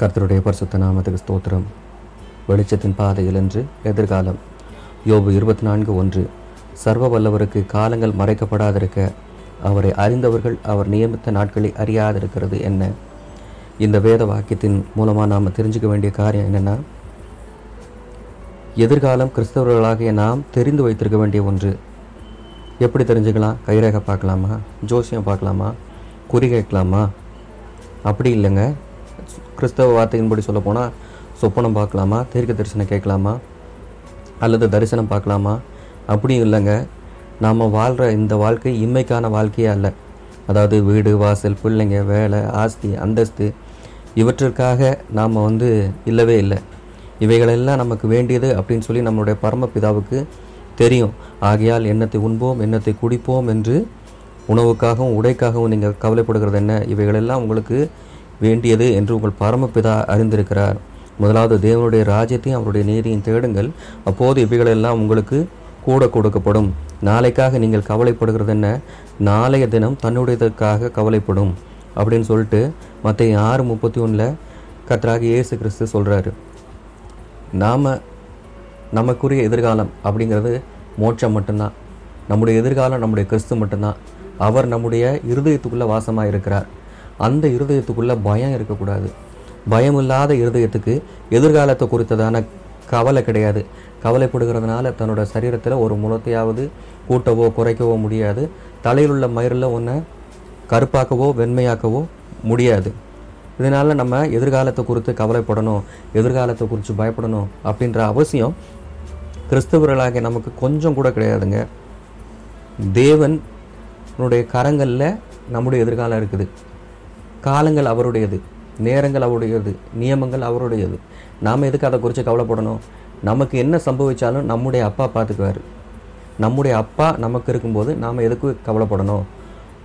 கர்த்தருடைய பரிசுத்த நாமத்துக்கு ஸ்தோத்திரம். வெளிச்சத்தின் பாதையில் என்று எதிர்காலம். யோபு இருபத்தி நான்கு ஒன்று. சர்வ வல்லவருக்கு காலங்கள் மறைக்கப்படாதிருக்க அவரை அறிந்தவர்கள் அவர் நியமித்த நாட்களை அறியாதிருக்கிறது என்ன? இந்த வேத வாக்கியத்தின் மூலமாக நாம் தெரிஞ்சுக்க வேண்டிய காரியம் என்னென்னா எதிர்காலம் கிறிஸ்தவர்களாகிய நாம் தெரிந்து வைத்திருக்க வேண்டிய ஒன்று. எப்படி தெரிஞ்சுக்கலாம்? கைரேகை பார்க்கலாமா? ஜோசியம் பார்க்கலாமா? குறி கேட்கலாமா? அப்படி இல்லைங்க. கிறிஸ்தவ வார்த்தையின்படி சொல்ல போனால் சொப்பனம் பார்க்கலாமா? தீர்க்க தரிசனம் கேட்கலாமா? அல்லது தரிசனம் பார்க்கலாமா? அப்படியும் இல்லைங்க. நாம் வாழ்கிற இந்த வாழ்க்கை இம்மைக்கான வாழ்க்கையே அல்ல. அதாவது வீடு வாசல் பிள்ளைங்க வேலை ஆஸ்தி அந்தஸ்து இவற்றிற்காக நாம் வந்து இல்லவே இல்லை. இவைகளெல்லாம் நமக்கு வேண்டியது அப்படின்னு சொல்லி நம்மளுடைய பரமபிதாவுக்கு தெரியும். ஆகையால் எண்ணத்தை உண்போம் எண்ணத்தை குடிப்போம் என்று உணவுக்காகவும் உடைக்காகவும் நீங்கள் கவலைப்படுகிறது என்ன? இவைகளெல்லாம் உங்களுக்கு வேண்டியது என்று உங்கள் பரமபிதா அறிந்திருக்கிறார். முதலாவது தேவனுடைய ராஜ்யத்தையும் அவருடைய நீதியும் தேடுங்கள். அப்போது இவைகளெல்லாம் உங்களுக்கு கூட கொடுக்கப்படும். நாளைக்காக நீங்கள் கவலைப்படுகிறது என்ன நாளைய தினம் தன்னுடையதற்காக கவலைப்படும். அப்படின்னு சொல்லிட்டு மற்ற ஆறு முப்பத்தி ஒன்றில் கத்தராக இயேசு கிறிஸ்து சொல்கிறாரு நாம் நமக்குரிய எதிர்காலம் அப்படிங்கிறது மோட்சம் மட்டும்தான். நம்முடைய எதிர்காலம் நம்முடைய கிறிஸ்து மட்டும்தான். அவர் நம்முடைய இருதயத்துக்குள்ளே வாசமாக இருக்கிறார் அந்த இருதயத்துக்குள்ளே பயம் இருக்கக்கூடாது. பயமில்லாத இருதயத்துக்கு எதிர்காலத்தை குறித்ததான கவலை கிடையாது. கவலைப்படுகிறதுனால தன்னோட சரீரத்தில் ஒரு முளத்தையாவது கூட்டவோ குறைக்கவோ முடியாது. தலையில் உள்ள மயிரில் ஒன்றை கருப்பாக்கவோ வெண்மையாக்கவோ முடியாது. இதனால் நம்ம எதிர்காலத்தை குறித்து கவலைப்படணும் எதிர்காலத்தை குறித்து பயப்படணும் அப்படின்ற அவசியம் கிறிஸ்தவர்களாக நமக்கு கொஞ்சம் கூட கிடையாதுங்க. தேவனுடைய கரங்களில் நம்முடைய எதிர்காலம் இருக்குது. காலங்கள் அவருடையது நேரங்கள் அவருடையது நியமங்கள் அவருடையது. நாம் எதுக்கு அதை குறித்து கவலைப்படணும்? நமக்கு என்ன சம்பவிச்சாலும் நம்முடைய அப்பா பார்த்துக்குவார். நம்முடைய அப்பா நமக்கு இருக்கும்போது நாம் எதுக்கு கவலைப்படணும்?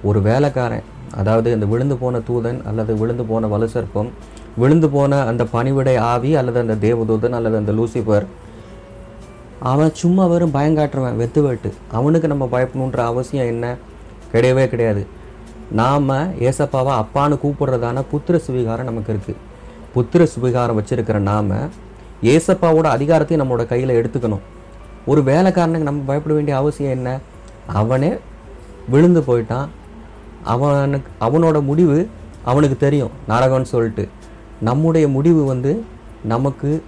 ஒரு வேலைக்காரன் அதாவது இந்த விழுந்து போன தூதன் அல்லது விழுந்து போன வலுசற்பம் விழுந்து போன அந்த பணிவிடை ஆவி அல்லது அந்த தேவதூதன் அல்லது அந்த லூசிஃபர் அவன் சும்மா வெறும் பயங்காட்டுறவன் வெத்து வெட்டு. அவனுக்கு நம்ம பயப்படணுன்ற அவசியம் என்ன? கிடையவே கிடையாது. நாம் ஏசப்பாவை அப்பான்னு கூப்பிடுறதான புத்திர சுவிகாரம் நமக்கு இருக்குது புத்திர சுவிகாரம் வச்சுருக்கிற நாம் ஏசப்பாவோட அதிகாரத்தையும் நம்மளோட கையில் எடுத்துக்கணும். ஒரு வேலைக்காரனுக்கு நம்ம பயப்பட வேண்டிய அவசியம் என்ன? அவனே விழுந்து போயிட்டான். அவனுக்கு அவனோட முடிவு அவனுக்கு தெரியும் நாடகம்னு சொல்லிட்டு. நம்முடைய முடிவு வந்து நமக்கு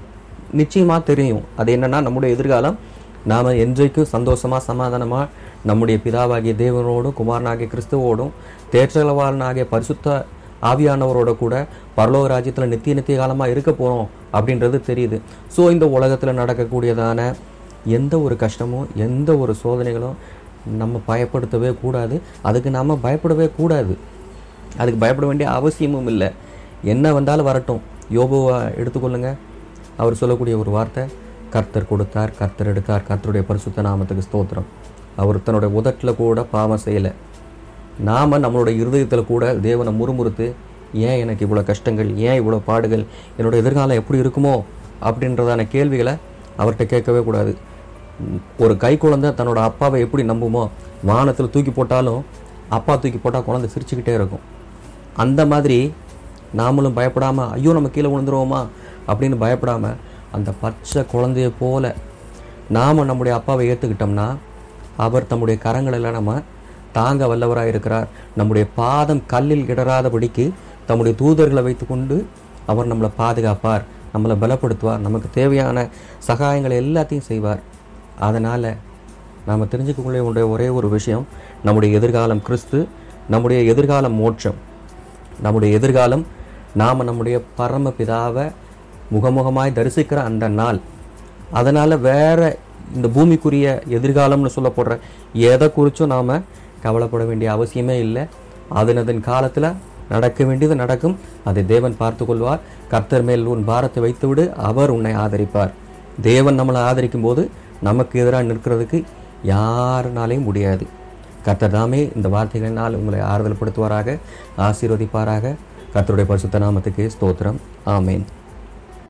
நிச்சயமாக தெரியும். அது என்னன்னா நம்முடைய எதிர்காலம் நாம் என்றைக்கும் சந்தோஷமாக சமாதானமாக நம்முடைய பிதாவாகிய தேவனோடும் குமாரனாகிய கிறிஸ்துவோடும் தேற்றளவாளனாகிய பரிசுத்த ஆவியானவரோட கூட பரலோக ராஜ்யத்தில் நித்திய நித்திய காலமாக இருக்க போகிறோம் அப்படின்றது தெரியுது. ஸோ இந்த உலகத்தில் நடக்கக்கூடியதான எந்த ஒரு கஷ்டமும் எந்த ஒரு சோதனைகளும் நம்ம பயப்படுத்தவே கூடாது. அதுக்கு நாம் பயப்படவே கூடாது. அதுக்கு பயப்பட வேண்டிய அவசியமும் இல்லை. என்ன வந்தாலும் வரட்டும். யோபுவை எடுத்துக்கொள்ளுங்க. அவர் சொல்லக்கூடிய ஒரு வார்த்தை. கர்த்தர் கொடுத்தார் கர்த்தர் எடுத்தார் கர்த்தருடைய பரிசுத்த நாமத்துக்கு ஸ்தோத்திரம். அவர் தன்னுடைய உதட்டில் கூட பாவம் செய்யலை. நாம் நம்மளுடைய இருதயத்தில் கூட தேவனை முறுமுறுத்து ஏன் எனக்கு இவ்வளோ கஷ்டங்கள்? ஏன் இவ்வளோ பாடுகள்? என்னோட எதிர்காலம் எப்படி இருக்குமோ? அப்படின்றதான கேள்விகளை அவர்கிட்ட கேட்கவே கூடாது. ஒரு கை குழந்தை தன்னோட அப்பாவை எப்படி நம்புமோ வானத்தில் தூக்கி போட்டாலும் அப்பா தூக்கி போட்டால் குழந்தை சிரிச்சுக்கிட்டே இருக்கும். அந்த மாதிரி நாமளும் பயப்படாமல் ஐயோ நம்ம கீழே விழுந்துருவோமா? அப்படின்னு பயப்படாமல் அந்த பச்சை குழந்தைய போல நாம் நம்முடைய அப்பாவை ஏற்றுக்கிட்டோம்னா அவர் தம்முடைய கரங்களெல்லாம் நம்ம தாங்க வல்லவராக இருக்கிறார். நம்முடைய பாதம் கல்லில் இடராதபடிக்கு தம்முடைய தூதர்களை வைத்துக்கொண்டு அவர் நம்மளை பாதுகாப்பார் நம்மளை பலப்படுத்துவார் நமக்கு தேவையான சகாயங்களை எல்லாத்தையும் செய்வார். அதனால் நாம் தெரிஞ்சுக்கக்கூடிய ஒரே ஒரு விஷயம் நம்முடைய எதிர்காலம் கிறிஸ்து நம்முடைய எதிர்காலம் மோட்சம். நம்முடைய எதிர்காலம் நாம் நம்முடைய பரம பிதாவை முகமுகமாய் தரிசிக்கிற அந்த நாள். அதனால் வேற இந்த பூமிக்குரிய எதிர்காலம்னு சொல்லப்படுற எதை குறித்தும் நாம் கவலைப்பட வேண்டிய அவசியமே இல்லை. அதனதன் காலத்தில் நடக்க வேண்டியது நடக்கும். அதை தேவன் பார்த்து கொள்வார். கர்த்தர் மேல் உன் பாரத்தை வைத்துவிடு. அவர் உன்னை ஆதரிப்பார். தேவன் நம்மளை ஆதரிக்கும் போது நமக்கு எதிராக நிற்கிறதுக்கு யாருனாலையும் முடியாது. கர்த்தர் தாமே இந்த வார்த்தைகளினால் உங்களை ஆறுதல் படுத்துவாராக ஆசீர்வதிப்பாராக. கர்த்தருடைய பரிசுத்த நாமத்துக்கு ஸ்தோத்திரம். ஆமேன்.